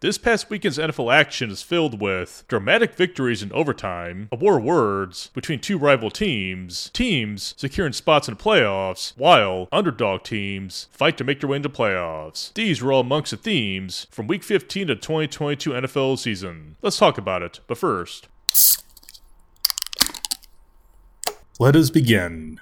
This past weekend's NFL action is filled with dramatic victories in overtime, a war of words between two rival teams, teams securing spots in the playoffs, while underdog teams fight to make their way into playoffs. These were all amongst the themes from Week 15 to 2022 NFL season. Let's talk about it, but first. Let us begin.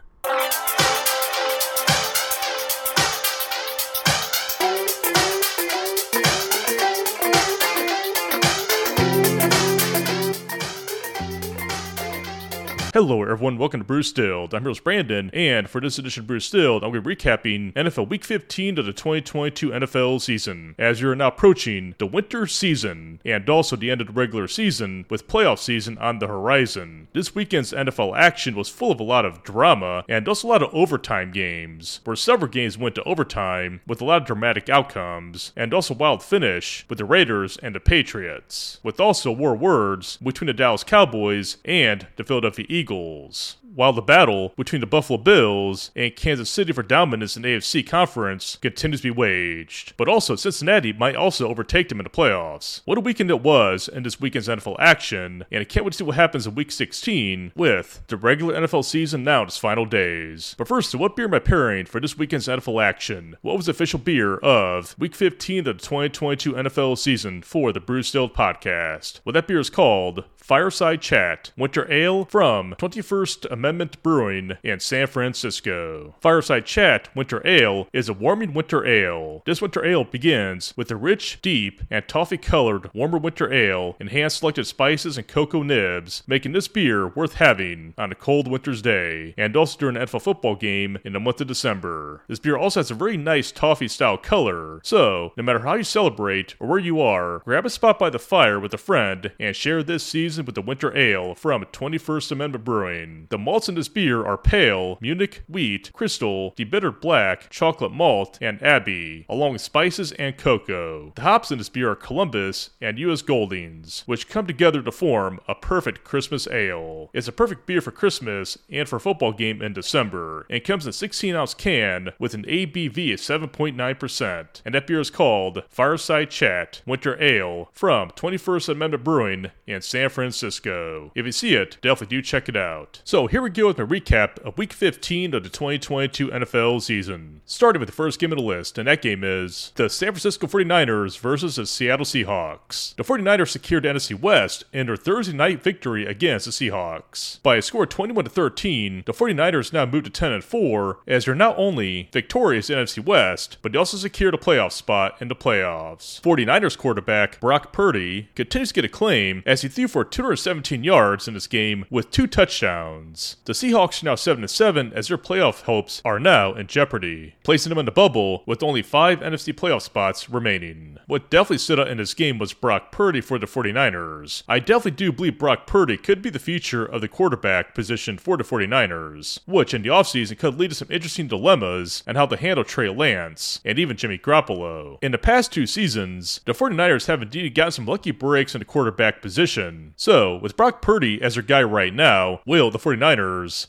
Hello, everyone. Welcome to Brews Distilled. I'm Bruce Brandon, and for this edition of Brews Distilled, I'll be recapping NFL Week 15 of the 2022 NFL season, as we are now approaching the winter season and also the end of the regular season, with playoff season on the horizon. This weekend's NFL action was full of a lot of drama and also a lot of overtime games, where several games went to overtime with a lot of dramatic outcomes, and also wild finish with the Raiders and the Patriots, with also war words between the Dallas Cowboys and the Philadelphia Eagles Eagles while the battle between the Buffalo Bills and Kansas City for dominance in the AFC conference continues to be waged. But also, Cincinnati might also overtake them in the playoffs. What a weekend it was in this weekend's NFL action, and I can't wait to see what happens in Week 16 with the regular NFL season now in its final days. But first, what beer am I pairing for this weekend's NFL action? What was the official beer of Week 15 of the 2022 NFL season for the Brew Distilled podcast? Well, that beer is called Fireside Chat Winter Ale from 21st Amendment Brewing in San Francisco. Fireside Chat Winter Ale is a warming winter ale. This winter ale begins with a rich, deep, and toffee colored warmer winter ale and hand selected spices and cocoa nibs, making this beer worth having on a cold winter's day, and also during an NFL football game in the month of December. This beer also has a very nice toffee style color, so no matter how you celebrate or where you are, grab a spot by the fire with a friend and share this season with the winter ale from 21st Amendment Brewing. The malt malts in this beer are pale, Munich wheat, crystal, debittered black, chocolate malt, and Abbey, along with spices and cocoa. The hops in this beer are Columbus and U.S. Goldings, which come together to form a perfect Christmas ale. It's a perfect beer for Christmas and for a football game in December, and comes in a 16 ounce can with an ABV of 7.9%. And that beer is called Fireside Chat Winter Ale from 21st Amendment Brewing in San Francisco. If you see it, definitely do check it out. So here we go with my recap of Week 15 of the 2022 NFL season. Starting with the first game of the list, and that game is the San Francisco 49ers versus the Seattle Seahawks. The 49ers secured NFC West in their Thursday night victory against the Seahawks. By a score of 21 to 13, the 49ers now moved to 10 and 4 as they're not only victorious in NFC West, but they also secured a playoff spot in the playoffs. 49ers quarterback Brock Purdy continues to get acclaim as he threw for 217 yards in this game with two touchdowns. The Seahawks are now 7 7 as their playoff hopes are now in jeopardy, placing them in the bubble with only five NFC playoff spots remaining. What definitely stood out in this game was Brock Purdy for the 49ers. I definitely do believe Brock Purdy could be the future of the quarterback position for the 49ers, which in the offseason could lead to some interesting dilemmas and how to handle Trey Lance and even Jimmy Garoppolo. In the past two seasons, the 49ers have indeed gotten some lucky breaks in the quarterback position. So, with Brock Purdy as their guy right now, will the 49ers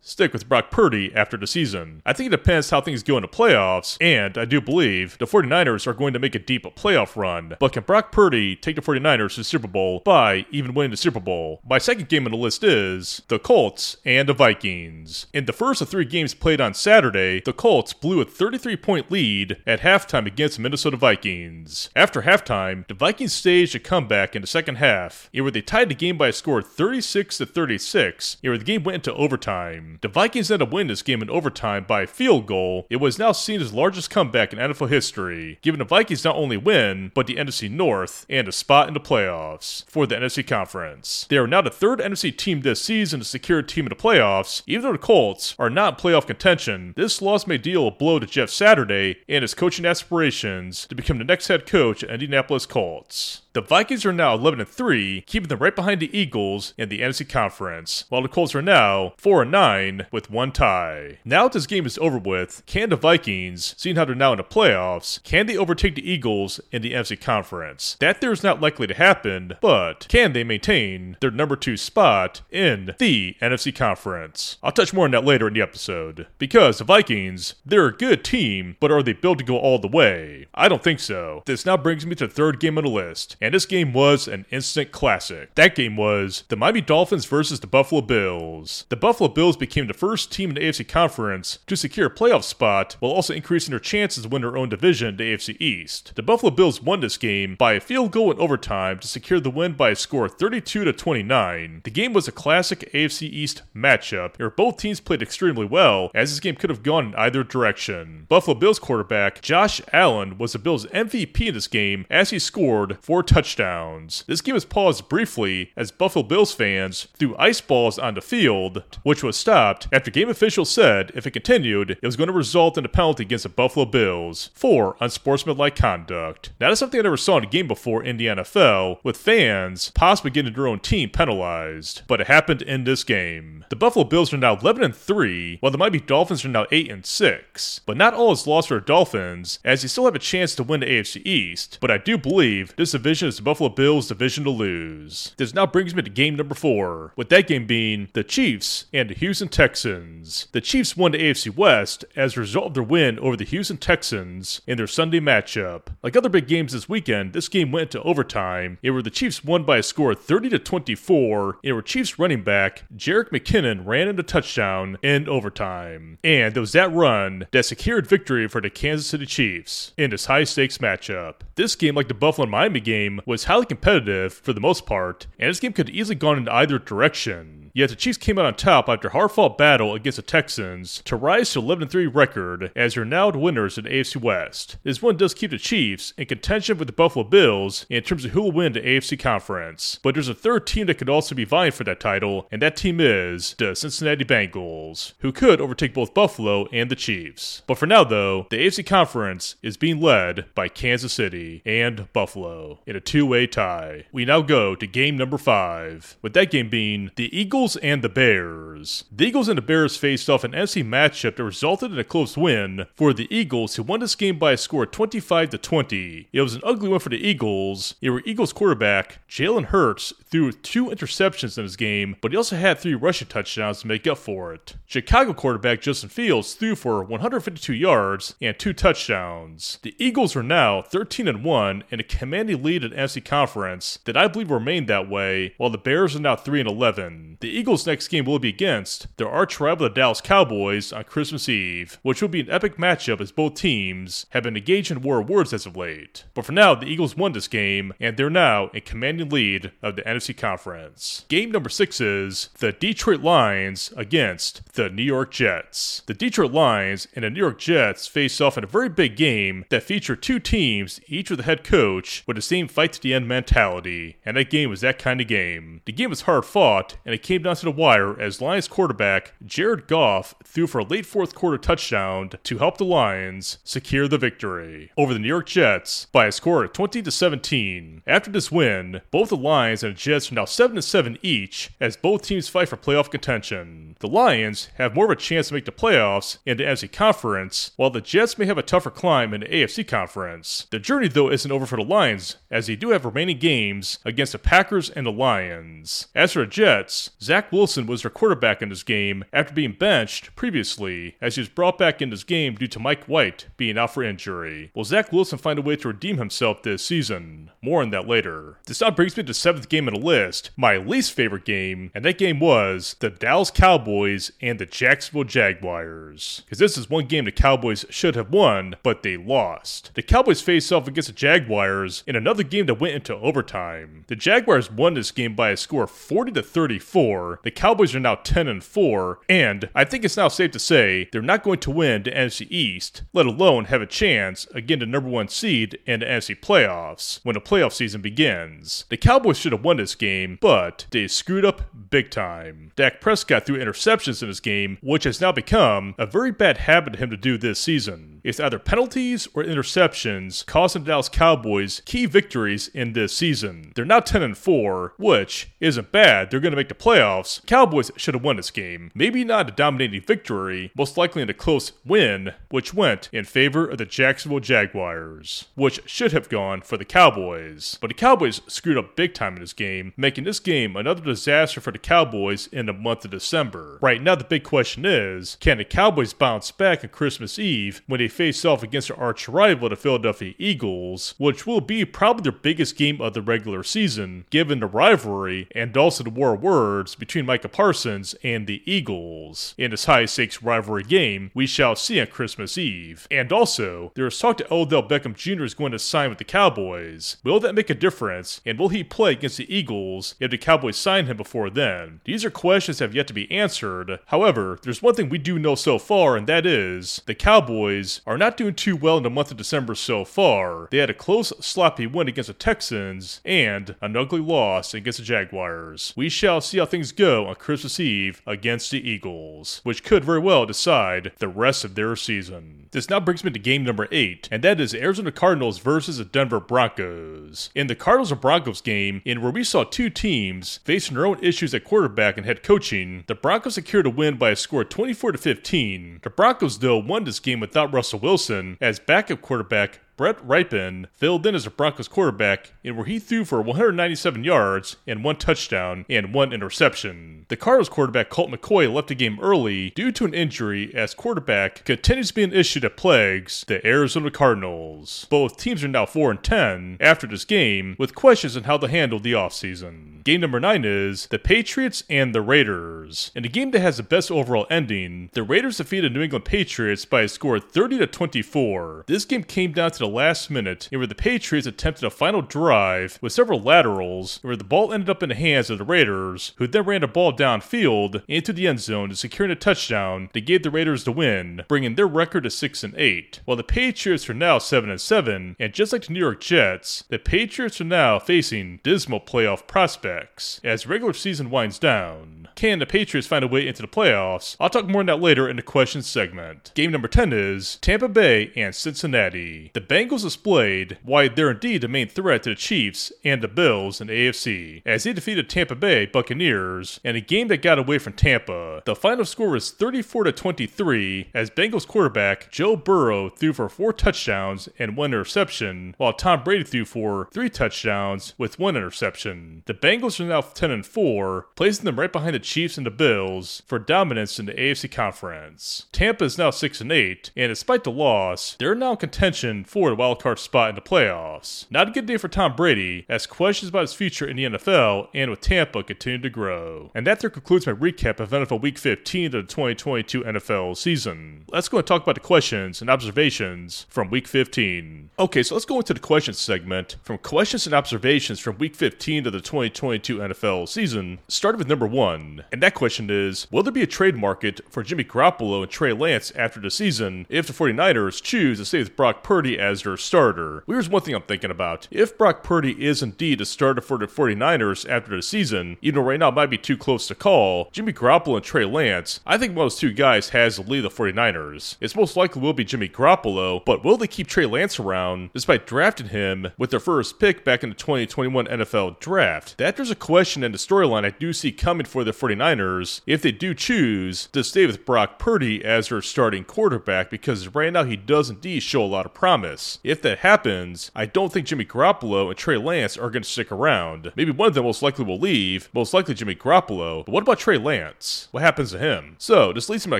stick with Brock Purdy after the season. I think it depends how things go in the playoffs, and I do believe the 49ers are going to make a deep playoff run. But can Brock Purdy take the 49ers to the Super Bowl by even winning the Super Bowl? My second game on the list is the Colts and the Vikings. In the first of three games played on Saturday, the Colts blew a 33 point lead at halftime against the Minnesota Vikings. After halftime, the Vikings staged a comeback in the second half, where they tied the game by a score of 36 to 36, where the game went into overtime overtime. The Vikings ended up winning this game in overtime by a field goal. It was now seen as largest comeback in NFL history, giving the Vikings not only win, but the NFC North and a spot in the playoffs for the NFC Conference. They are now the third NFC team this season to secure a team in the playoffs. Even though the Colts are not playoff contention, this loss may deal a blow to Jeff Saturday and his coaching aspirations to become the next head coach at Indianapolis Colts. The Vikings are now 11 3, keeping them right behind the Eagles in the NFC Conference, while the Colts are now 4 and 9 with one tie. Now that this game is over with, can the Vikings, seeing how they're now in the playoffs, can they overtake the Eagles in the NFC Conference? That there is not likely to happen, but can they maintain their number two spot in the NFC Conference? I'll touch more on that later in the episode. Because the Vikings, they're a good team, but are they built to go all the way? I don't think so. This now brings me to the third game on the list, and this game was an instant classic. That game was the Miami Dolphins versus the Buffalo Bills. The Buffalo Bills became the first team in the AFC Conference to secure a playoff spot while also increasing their chances to win their own division, the AFC East. The Buffalo Bills won this game by a field goal in overtime to secure the win by a score of 32 to 29. The game was a classic AFC East matchup where both teams played extremely well, as this game could have gone in either direction. Buffalo Bills quarterback Josh Allen was the Bills' MVP in this game as he scored four touchdowns. This game was paused briefly as Buffalo Bills fans threw ice balls on the field, which was stopped after game officials said if it continued, it was going to result in a penalty against the Buffalo Bills for unsportsmanlike conduct. Now, that's something I never saw in a game before in the NFL, with fans possibly getting their own team penalized, but it happened in this game. The Buffalo Bills are now 11 and 3, while the Miami Dolphins are now 8 and 6. But not all is lost for the Dolphins, as they still have a chance to win the AFC East. But I do believe this division is the Buffalo Bills' division to lose. This now brings me to game number four, with that game being the Chiefs and the Houston Texans. The Chiefs won the AFC West as a result of their win over the Houston Texans in their Sunday matchup. Like other big games this weekend, this game went to overtime, and where the Chiefs won by a score of 30 to 24, and where Chiefs running back Jerick McKinnon ran into touchdown in overtime. And it was that run that secured victory for the Kansas City Chiefs in this high stakes matchup. This game, like the Buffalo and Miami game, was highly competitive for the most part, and this game could easily gone in either direction. Yet the Chiefs came out on top after a hard fought battle against the Texans to rise to 11 3 record as the winners in AFC West. This one does keep the Chiefs in contention with the Buffalo Bills in terms of who will win the AFC Conference. But there's a third team that could also be vying for that title, and that team is the Cincinnati Bengals, who could overtake both Buffalo and the Chiefs. But for now, though, the AFC Conference is being led by Kansas City and Buffalo in a two way tie. We now go to game number five, with that game being the Eagles and the Bears. The Eagles and the Bears faced off an NFC matchup that resulted in a close win for the Eagles, who won this game by a score of 25 to 20. It was an ugly one for the Eagles. It were Eagles quarterback Jalen Hurts threw two interceptions in his game, but he also had three rushing touchdowns to make up for it. Chicago quarterback Justin Fields threw for 152 yards and two touchdowns. The Eagles are now 13 and 1 in a commanding lead in NFC Conference that I believe remained that way, while the Bears are now 3 and 11. The Eagles' next game will be against their arch rival, the Dallas Cowboys, on Christmas Eve, which will be an epic matchup as both teams have been engaged in war awards as of late. But for now, the Eagles won this game, and they're now in commanding lead of the NFC Conference. Game number six is the Detroit Lions against the New York Jets. The Detroit Lions and the New York Jets face off in a very big game that featured two teams, each with a head coach with the same fight to the end mentality, and that game was that kind of game. The game was hard fought, and it came down to the wire as Lions quarterback Jared Goff threw for a late fourth quarter touchdown to help the Lions secure the victory over the New York Jets by a score of 20 to 17. After this win, both the Lions and the Jets are now 7 to 7 each as both teams fight for playoff contention. The Lions have more of a chance to make the playoffs in the NFC Conference, while the Jets may have a tougher climb in the AFC Conference. The journey though isn't over for the Lions as they do have remaining games against the Packers and the Lions. As for the Jets, Zach Wilson was their quarterback in this game after being benched previously, as he was brought back in this game due to Mike White being out for injury. Will Zach Wilson find a way to redeem himself this season? More on that later. This now brings me to the seventh game on the list, my least favorite game, and that game was the Dallas Cowboys and the Jacksonville Jaguars. Because this is one game the Cowboys should have won, but they lost. The Cowboys faced off against the Jaguars in another game that went into overtime. The Jaguars won this game by a score of 40 to 34. The Cowboys are now 10 and 4, and I think it's now safe to say they're not going to win the NFC East, let alone have a chance again the number one seed in the NFC playoffs when the playoff season begins. The Cowboys should have won this game, but they screwed up big time. Dak Prescott threw interceptions in this game, which has now become a very bad habit of him to do this season. It's either penalties or interceptions costing the Dallas Cowboys key victories in this season. They're now 10 and 4, which isn't bad. They're going to make the playoffs. Cowboys should have won this game. Maybe not a dominating victory, most likely in a close win, which went in favor of the Jacksonville Jaguars, which should have gone for the Cowboys. But the Cowboys screwed up big time in this game, making this game another disaster for the Cowboys in the month of December. Right now, the big question is can the Cowboys bounce back on Christmas Eve when they face off against their arch rival, the Philadelphia Eagles, which will be probably their biggest game of the regular season, given the rivalry and also the war words between Micah Parsons and the Eagles. In this high stakes rivalry game, we shall see on Christmas Eve. And also, there is talk that Odell Beckham Jr. is going to sign with the Cowboys. Will that make a difference? And will he play against the Eagles if the Cowboys sign him before then? These are questions that have yet to be answered. However, there's one thing we do know so far, and that is the Cowboys are not doing too well in the month of December so far. They had a close, sloppy win against the Texans and an ugly loss against the Jaguars. We shall see how things go on Christmas Eve against the Eagles, which could very well decide the rest of their season. This now brings me to game number eight, and that is Arizona Cardinals versus the Denver Broncos. In the Cardinals and Broncos game, in where we saw two teams facing their own issues at quarterback and head coaching, the Broncos secured a win by a score of 24 to 15. The Broncos, though, won this game without Russell Wilson as backup quarterback Brett Rypien filled in as a Broncos quarterback in where he threw for 197 yards and one touchdown and one interception. The Cardinals quarterback Colt McCoy left the game early due to an injury as quarterback continues to be an issue that plagues the Arizona Cardinals. Both teams are now 4 and 10 after this game with questions on how to handle the offseason. Game number 9 is the Patriots and the Raiders. In the game that has the best overall ending, the Raiders defeated New England Patriots by a score of 30 to 24. This game came down to the last minute, where the Patriots attempted a final drive with several laterals, where the ball ended up in the hands of the Raiders, who then ran the ball downfield into the end zone to secure a touchdown that gave the Raiders the win, bringing their record to 6 and 8. While the Patriots are now 7 and 7, and just like the New York Jets, the Patriots are now facing dismal playoff prospects as regular season winds down. Can the Patriots find a way into the playoffs? I'll talk more on that later in the questions segment. Game number 10 is Tampa Bay and Cincinnati. The Bengals displayed why they're indeed the main threat to the Chiefs and the Bills in the AFC, as they defeated Tampa Bay Buccaneers in a game that got away from Tampa. The final score was 34 to 23, as Bengals quarterback Joe Burrow threw for four touchdowns and one interception, while Tom Brady threw for three touchdowns with one interception. The Bengals are now 10 and 4, placing them right behind the Chiefs and the Bills for dominance in the AFC Conference. Tampa is now 6 and 8, and despite the loss, they're now in contention for the wildcard spot in the playoffs. Not a good day for Tom Brady, as questions about his future in the NFL and with Tampa continue to grow. And that there concludes my recap of NFL Week 15 of the 2022 NFL season. Let's go and talk about the questions and observations from Week 15. Okay, so let's go into the questions segment from questions and observations from Week 15 of the 2022 NFL season. Started with number one, and that question is Will there be a trade market for Jimmy Garoppolo and Trey Lance after the season if the 49ers choose to stay with Brock Purdy as their starter. Here's one thing I'm thinking about. If Brock Purdy is indeed a starter for the 49ers after the season, even though right now it might be too close to call, Jimmy Garoppolo and Trey Lance, I think one of those two guys has to lead the 49ers. It's most likely will be Jimmy Garoppolo, but will they keep Trey Lance around despite drafting him with their first pick back in the 2021 NFL draft? That there's a question in the storyline I do see coming for the 49ers if they do choose to stay with Brock Purdy as their starting quarterback because right now he does indeed show a lot of promise. If that happens, I don't think Jimmy Garoppolo and Trey Lance are going to stick around. Maybe one of them most likely will leave, most likely Jimmy Garoppolo. But what about Trey Lance? What happens to him? So, this leads to my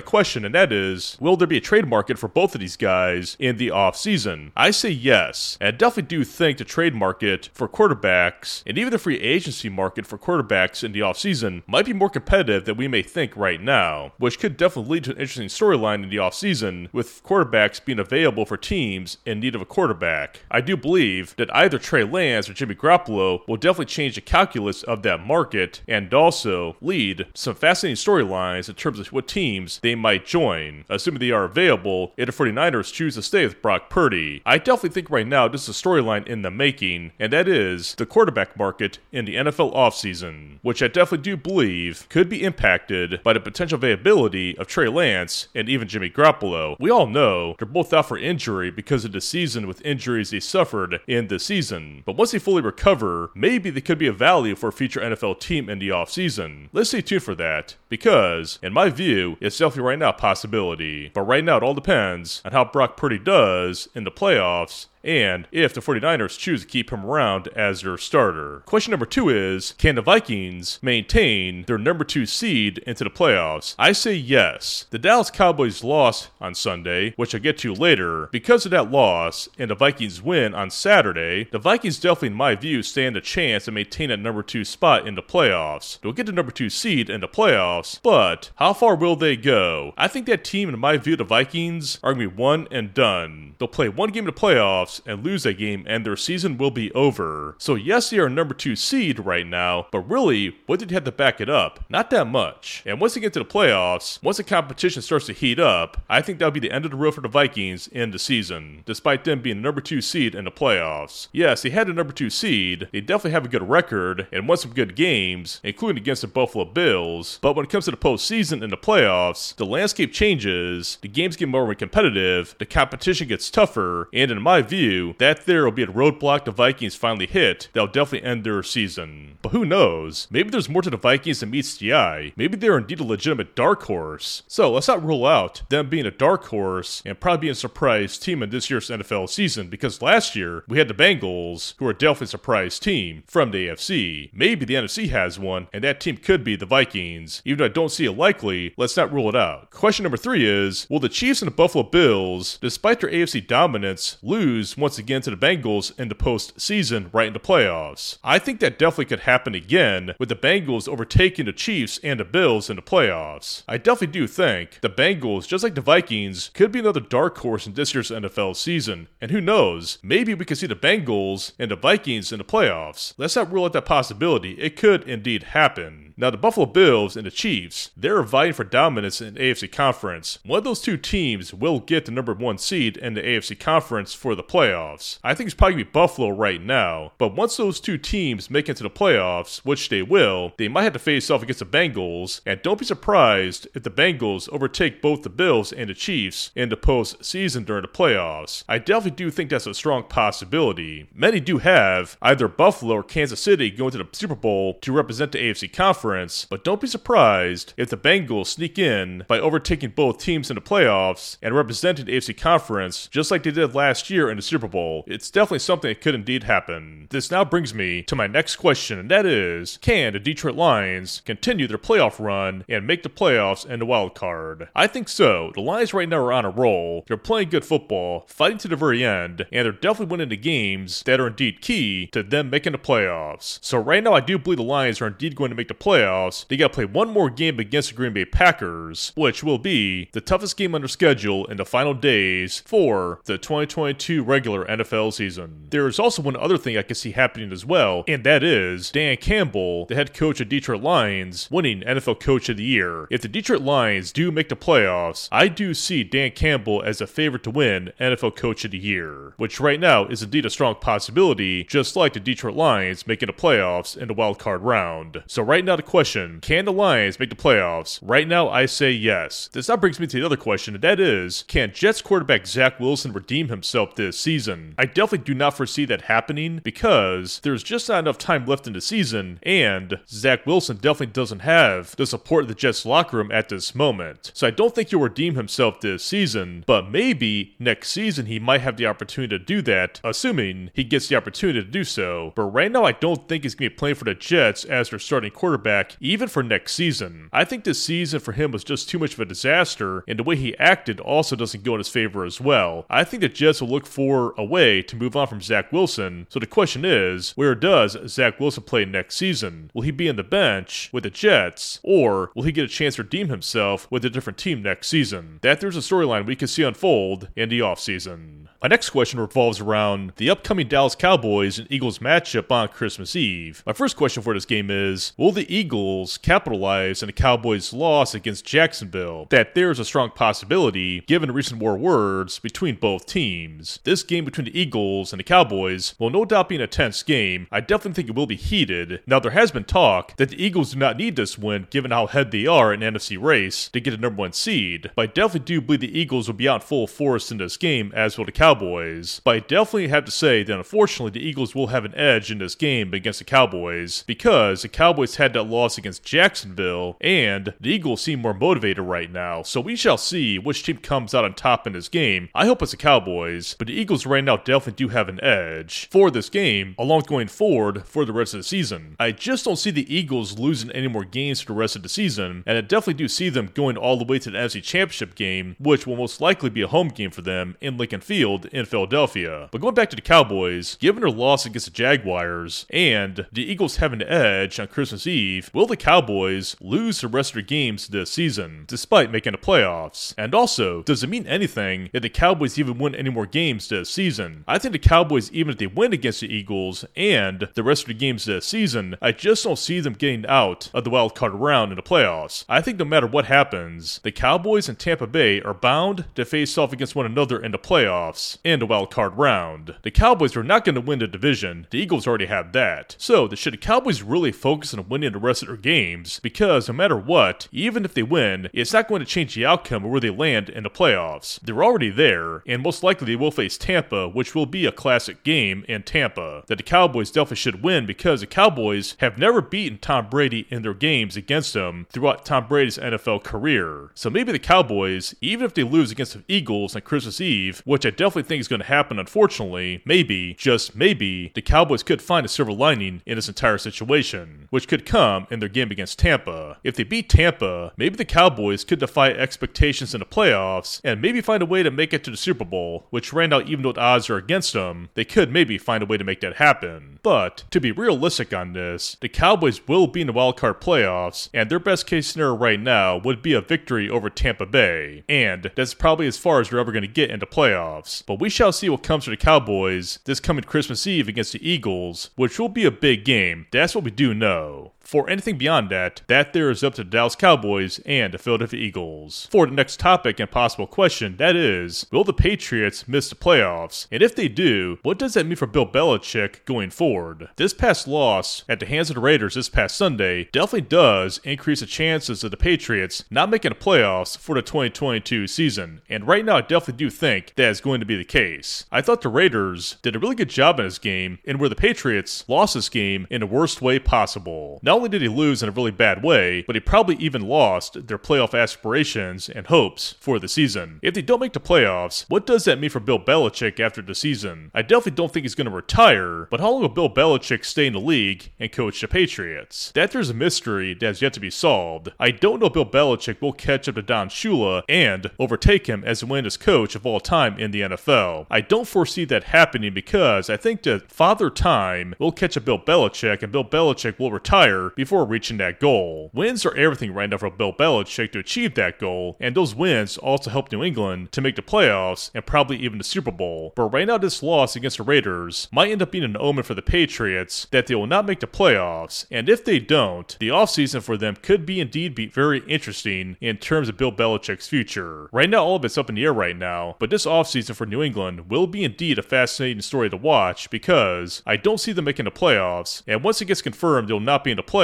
question, and that is will there be a trade market for both of these guys in the offseason? I say yes. And I definitely do think the trade market for quarterbacks and even the free agency market for quarterbacks in the offseason might be more competitive than we may think right now, which could definitely lead to an interesting storyline in the offseason with quarterbacks being available for teams in need of of a quarterback. I do believe that either Trey Lance or Jimmy Garoppolo will definitely change the calculus of that market and also lead some fascinating storylines in terms of what teams they might join, assuming they are available if the 49ers choose to stay with Brock Purdy. I definitely think right now this is a storyline in the making, and that is the quarterback market in the NFL offseason, which I definitely do believe could be impacted by the potential availability of Trey Lance and even Jimmy Garoppolo. We all know they're both out for injury because of the season with injuries they suffered in the season. But once they fully recover, maybe they could be a value for a future NFL team in the offseason. Let's stay tuned for that because, in my view, it's definitely right now possibility. But right now, it all depends on how Brock Purdy does in the playoffs and if the 49ers choose to keep him around as their starter. Question number two is Can the Vikings maintain their number two seed into the playoffs? I say yes. The Dallas Cowboys lost on Sunday, which I'll get to later. Because of that loss and the Vikings win on Saturday, the Vikings definitely, in my view, stand a chance to maintain that number two spot in the playoffs. They'll get the number two seed in the playoffs, but how far will they go? I think that team, in my view, the Vikings, are going to be one and done. They'll play one game in the playoffs and lose a game, and their season will be over. So, yes, they are number two seed right now, but really, what did you have to back it up? Not that much. And once they get to the playoffs, once the competition starts to heat up, I think that'll be the end of the road for the Vikings in the season, despite them being the number two seed in the playoffs. Yes, they had a number two seed, they definitely have a good record and won some good games, including against the Buffalo Bills, but when it comes to the postseason and the playoffs, the landscape changes, the games get more competitive, the competition gets tougher, and in my view, that there will be a roadblock the Vikings finally hit that'll definitely end their season. But who knows? Maybe there's more to the Vikings than meets the eye. Maybe they're indeed a legitimate dark horse. So let's not rule out them being a dark horse and probably being a surprise team in this year's NFL season because last year we had the Bengals, who are definitely a surprise team from the AFC. Maybe the NFC has one, and that team could be the Vikings. Even though I don't see it likely, let's not rule it out. Question number three is Will the Chiefs and the Buffalo Bills, despite their AFC dominance, lose once again to the Bengals in the postseason right into the playoffs. I think that definitely could happen again with the Bengals overtaking the Chiefs and the Bills in the playoffs. I definitely do think the Bengals, just like the Vikings, could be another dark horse in this year's NFL season. And who knows, maybe we could see the Bengals and the Vikings in the playoffs. Let's not rule out that possibility. It could indeed happen. Now, the Buffalo Bills and the Chiefs, they're vying for dominance in the AFC Conference. One of those two teams will get the number one seed in the AFC Conference for the playoffs. I think it's probably be Buffalo right now, but once those two teams make it to the playoffs, which they will, they might have to face off against the Bengals, and don't be surprised if the Bengals overtake both the Bills and the Chiefs in the postseason during the playoffs. I definitely do think that's a strong possibility. Many do have either Buffalo or Kansas City going to the Super Bowl to represent the AFC Conference but don't be surprised if the Bengals sneak in by overtaking both teams in the playoffs and representing the AFC conference just like they did last year in the Super Bowl. It's definitely something that could indeed happen. This now brings me to my next question, and that is can the Detroit Lions continue their playoff run and make the playoffs and the wild card? I think so. The Lions right now are on a roll. They're playing good football, fighting to the very end, and they're definitely winning the games that are indeed key to them making the playoffs. So right now I do believe the Lions are indeed going to make the playoffs playoffs, they got to play one more game against the Green Bay Packers, which will be the toughest game under schedule in the final days for the 2022 regular NFL season. There is also one other thing I can see happening as well, and that is Dan Campbell, the head coach of Detroit Lions, winning NFL Coach of the Year. If the Detroit Lions do make the playoffs, I do see Dan Campbell as a favorite to win NFL Coach of the Year, which right now is indeed a strong possibility, just like the Detroit Lions making the playoffs in the wild card round. So right now the question Can the Lions make the playoffs? Right now, I say yes. This now brings me to the other question, and that is Can Jets quarterback Zach Wilson redeem himself this season? I definitely do not foresee that happening because there's just not enough time left in the season, and Zach Wilson definitely doesn't have the support of the Jets locker room at this moment. So I don't think he'll redeem himself this season, but maybe next season he might have the opportunity to do that, assuming he gets the opportunity to do so. But right now, I don't think he's going to be playing for the Jets as their starting quarterback quarterback even for next season. I think this season for him was just too much of a disaster, and the way he acted also doesn't go in his favor as well. I think the Jets will look for a way to move on from Zach Wilson. So the question is, where does Zach Wilson play next season? Will he be in the bench with the Jets, or will he get a chance to redeem himself with a different team next season? That there's a storyline we can see unfold in the offseason. My next question revolves around the upcoming Dallas Cowboys and Eagles matchup on Christmas Eve. My first question for this game is Will the Eagles capitalize on the Cowboys' loss against Jacksonville? That there's a strong possibility, given recent war words between both teams. This game between the Eagles and the Cowboys will no doubt be an intense game. I definitely think it will be heated. Now, there has been talk that the Eagles do not need this win given how ahead they are in the NFC race to get a number one seed, but I definitely do believe the Eagles will be out full force in this game, as will the Cowboys. Cowboys, but I definitely have to say that unfortunately the Eagles will have an edge in this game against the Cowboys because the Cowboys had that loss against Jacksonville, and the Eagles seem more motivated right now. So we shall see which team comes out on top in this game. I hope it's the Cowboys, but the Eagles right now definitely do have an edge for this game, along with going forward for the rest of the season. I just don't see the Eagles losing any more games for the rest of the season, and I definitely do see them going all the way to the NFC Championship game, which will most likely be a home game for them in Lincoln Field in Philadelphia. But going back to the Cowboys, given their loss against the Jaguars and the Eagles having the edge on Christmas Eve, will the Cowboys lose the rest of their games this season, despite making the playoffs? And also, does it mean anything that the Cowboys even win any more games this season? I think the Cowboys, even if they win against the Eagles and the rest of the games this season, I just don't see them getting out of the wild card round in the playoffs. I think no matter what happens, the Cowboys and Tampa Bay are bound to face off against one another in the playoffs and a wild card round. The Cowboys are not going to win the division. The Eagles already have that. So, should the Cowboys really focus on winning the rest of their games? Because no matter what, even if they win, it's not going to change the outcome of where they land in the playoffs. They're already there, and most likely they will face Tampa, which will be a classic game in Tampa that the Cowboys definitely should win because the Cowboys have never beaten Tom Brady in their games against them throughout Tom Brady's NFL career. So maybe the Cowboys, even if they lose against the Eagles on Christmas Eve, which I definitely think is going to happen unfortunately, maybe, just maybe, the Cowboys could find a silver lining in this entire situation, which could come in their game against Tampa. If they beat Tampa, maybe the Cowboys could defy expectations in the playoffs and maybe find a way to make it to the Super Bowl, which right now, even though the odds are against them, they could maybe find a way to make that happen. But to be realistic on this, the Cowboys will be in the wildcard playoffs, and their best case scenario right now would be a victory over Tampa Bay. And that's probably as far as we're ever going to get into playoffs. But we shall see what comes for the Cowboys this coming Christmas Eve against the Eagles, which will be a big game. That's what we do know. For anything beyond that, that there is up to the Dallas Cowboys and the Philadelphia Eagles. For the next topic and possible question, that is, will the Patriots miss the playoffs? And if they do, what does that mean for Bill Belichick going forward? This past loss at the hands of the Raiders this past Sunday definitely does increase the chances of the Patriots not making the playoffs for the 2022 season. And right now, I definitely do think that is going to be the case. I thought the Raiders did a really good job in this game, and where the Patriots lost this game in the worst way possible. Not only did he lose in a really bad way, but he probably even lost their playoff aspirations and hopes for the season. If they don't make the playoffs, what does that mean for Bill Belichick after the season? I definitely don't think he's going to retire, but how long will Bill Belichick stay in the league and coach the Patriots? That there's a mystery that has yet to be solved. I don't know if Bill Belichick will catch up to Don Shula and overtake him as the winningest coach of all time in the NFL. I don't foresee that happening because I think that Father Time will catch up Bill Belichick and Bill Belichick will retire before reaching that goal. Wins are everything right now for Bill Belichick to achieve that goal, and those wins also help New England to make the playoffs and probably even the Super Bowl. But right now, this loss against the Raiders might end up being an omen for the Patriots that they will not make the playoffs, and if they don't, the offseason for them could be indeed be very interesting in terms of Bill Belichick's future. Right now, all of it's up in the air right now, but this offseason for New England will be indeed a fascinating story to watch because I don't see them making the playoffs, and once it gets confirmed they'll not be in the playoffs,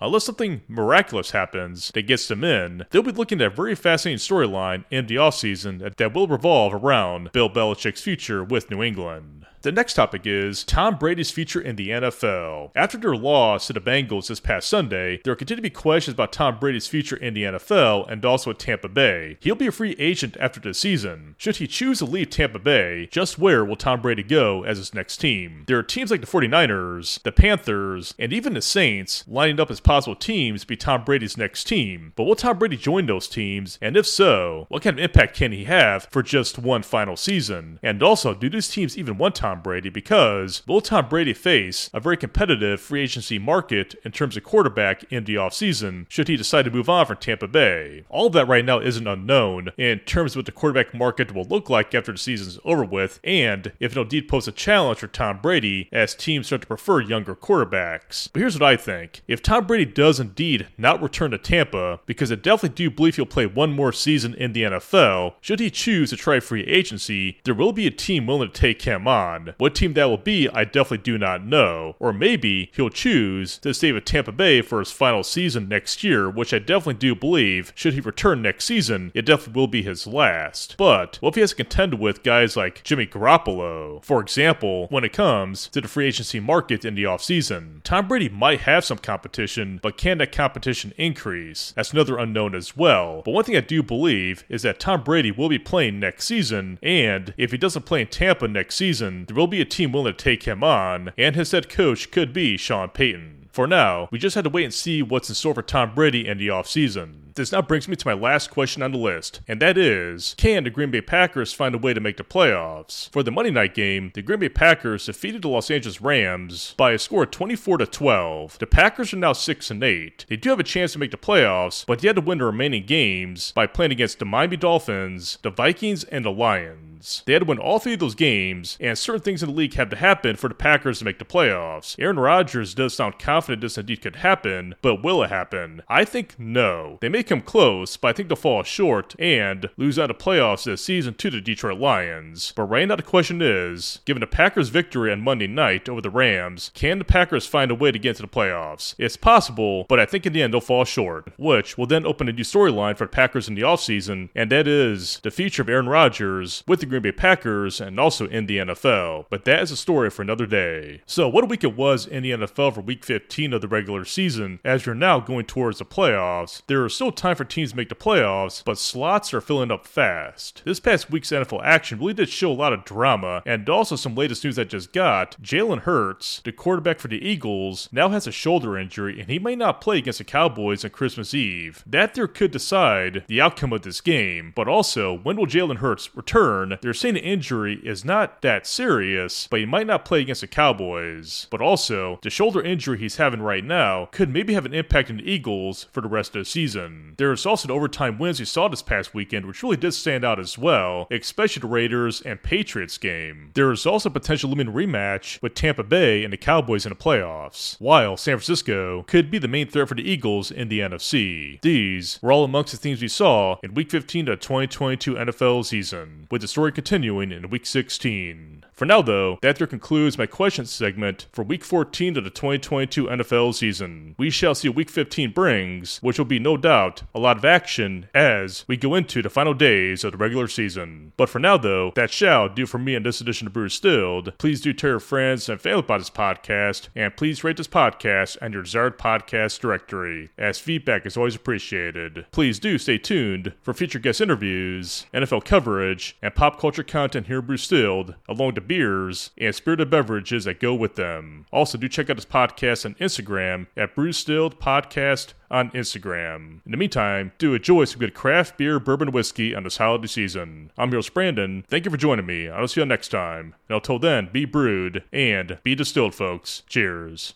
unless something miraculous happens that gets them in, they'll be looking at a very fascinating storyline in the offseason that will revolve around Bill Belichick's future with New England. The next topic is Tom Brady's future in the NFL. After their loss to the Bengals this past Sunday, there continue to be questions about Tom Brady's future in the NFL and also at Tampa Bay. He'll be a free agent after the season. Should he choose to leave Tampa Bay, just where will Tom Brady go as his next team? There are teams like the 49ers, the Panthers, and even the Saints lining up as possible teams to be Tom Brady's next team. But will Tom Brady join those teams? And if so, what kind of impact can he have for just one final season? And also, do these teams even want Tom Tom Brady because will Tom Brady face a very competitive free agency market in terms of quarterback in the offseason should he decide to move on from Tampa Bay? All that right now isn't unknown in terms of what the quarterback market will look like after the season's over with, and if it'll indeed pose a challenge for Tom Brady as teams start to prefer younger quarterbacks. But here's what I think. If Tom Brady does indeed not return to Tampa, because I definitely do believe he'll play one more season in the NFL, should he choose to try free agency, there will be a team willing to take him on. What team that will be, I definitely do not know. Or maybe he'll choose to stay with Tampa Bay for his final season next year, which I definitely do believe, should he return next season, it definitely will be his last. But what if he has to contend with guys like Jimmy Garoppolo? For example, when it comes to the free agency market in the offseason, Tom Brady might have some competition, but can that competition increase? That's another unknown as well. But one thing I do believe is that Tom Brady will be playing next season, and if he doesn't play in Tampa next season, there will be a team willing to take him on, and his head coach could be Sean Payton. For now, we just had to wait and see what's in store for Tom Brady in the offseason. This now brings me to my last question on the list, and that is Can the Green Bay Packers find a way to make the playoffs? For the Monday night game, the Green Bay Packers defeated the Los Angeles Rams by a score of 24 to 12. The Packers are now 6 and 8. They do have a chance to make the playoffs, but they had to win the remaining games by playing against the Miami Dolphins, the Vikings, and the Lions. They had to win all three of those games, and certain things in the league have to happen for the Packers to make the playoffs. Aaron Rodgers does sound confident this indeed could happen, but will it happen? I think no. They may come close, but I think they'll fall short and lose out of the playoffs this season to the Detroit Lions. But right now the question is, given the Packers' victory on Monday night over the Rams, can the Packers find a way to get into the playoffs? It's possible, but I think in the end they'll fall short, which will then open a new storyline for the Packers in the offseason, and that is the future of Aaron Rodgers with the Green Bay Packers and also in the NFL. But that is a story for another day. So, what a week it was in the NFL for week 15 of the regular season, as you're now going towards the playoffs. There is still time for teams to make the playoffs, but slots are filling up fast. This past week's NFL action really did show a lot of drama, and also some latest news I just got. Jalen Hurts, the quarterback for the Eagles, now has a shoulder injury, and he may not play against the Cowboys on Christmas Eve. That there could decide the outcome of this game, but also, when will Jalen Hurts return? They're saying the injury is not that serious, but he might not play against the Cowboys. But also, the shoulder injury he's having right now could maybe have an impact on the Eagles for the rest of the season. There's also the overtime wins we saw this past weekend, which really did stand out as well, especially the Raiders and Patriots game. There is also a potential looming rematch with Tampa Bay and the Cowboys in the playoffs, while San Francisco could be the main threat for the Eagles in the NFC. These were all amongst the things we saw in Week 15 of the 2022 NFL season, with the story continuing in Week 16. For now, though, that there concludes my questions segment for Week 14 of the 2022 NFL season. We shall see what Week 15 brings, which will be no doubt a lot of action as we go into the final days of the regular season. But for now, though, that shall do for me in this edition of Brews Distilled. Please do tell your friends and family about this podcast, and please rate this podcast on your desired podcast directory, as feedback is always appreciated. Please do stay tuned for future guest interviews, NFL coverage, and pop culture content here at Brews Distilled, along with beers and spirited beverages that go with them. Also, do check out his podcast on Instagram at Brews Distilled Podcast on Instagram. In the meantime, do enjoy some good craft beer, bourbon, whiskey on this holiday season. I'm your host, Brandon. Thank you for joining me. I'll see you next time. And until then, be brewed and be distilled, folks. Cheers.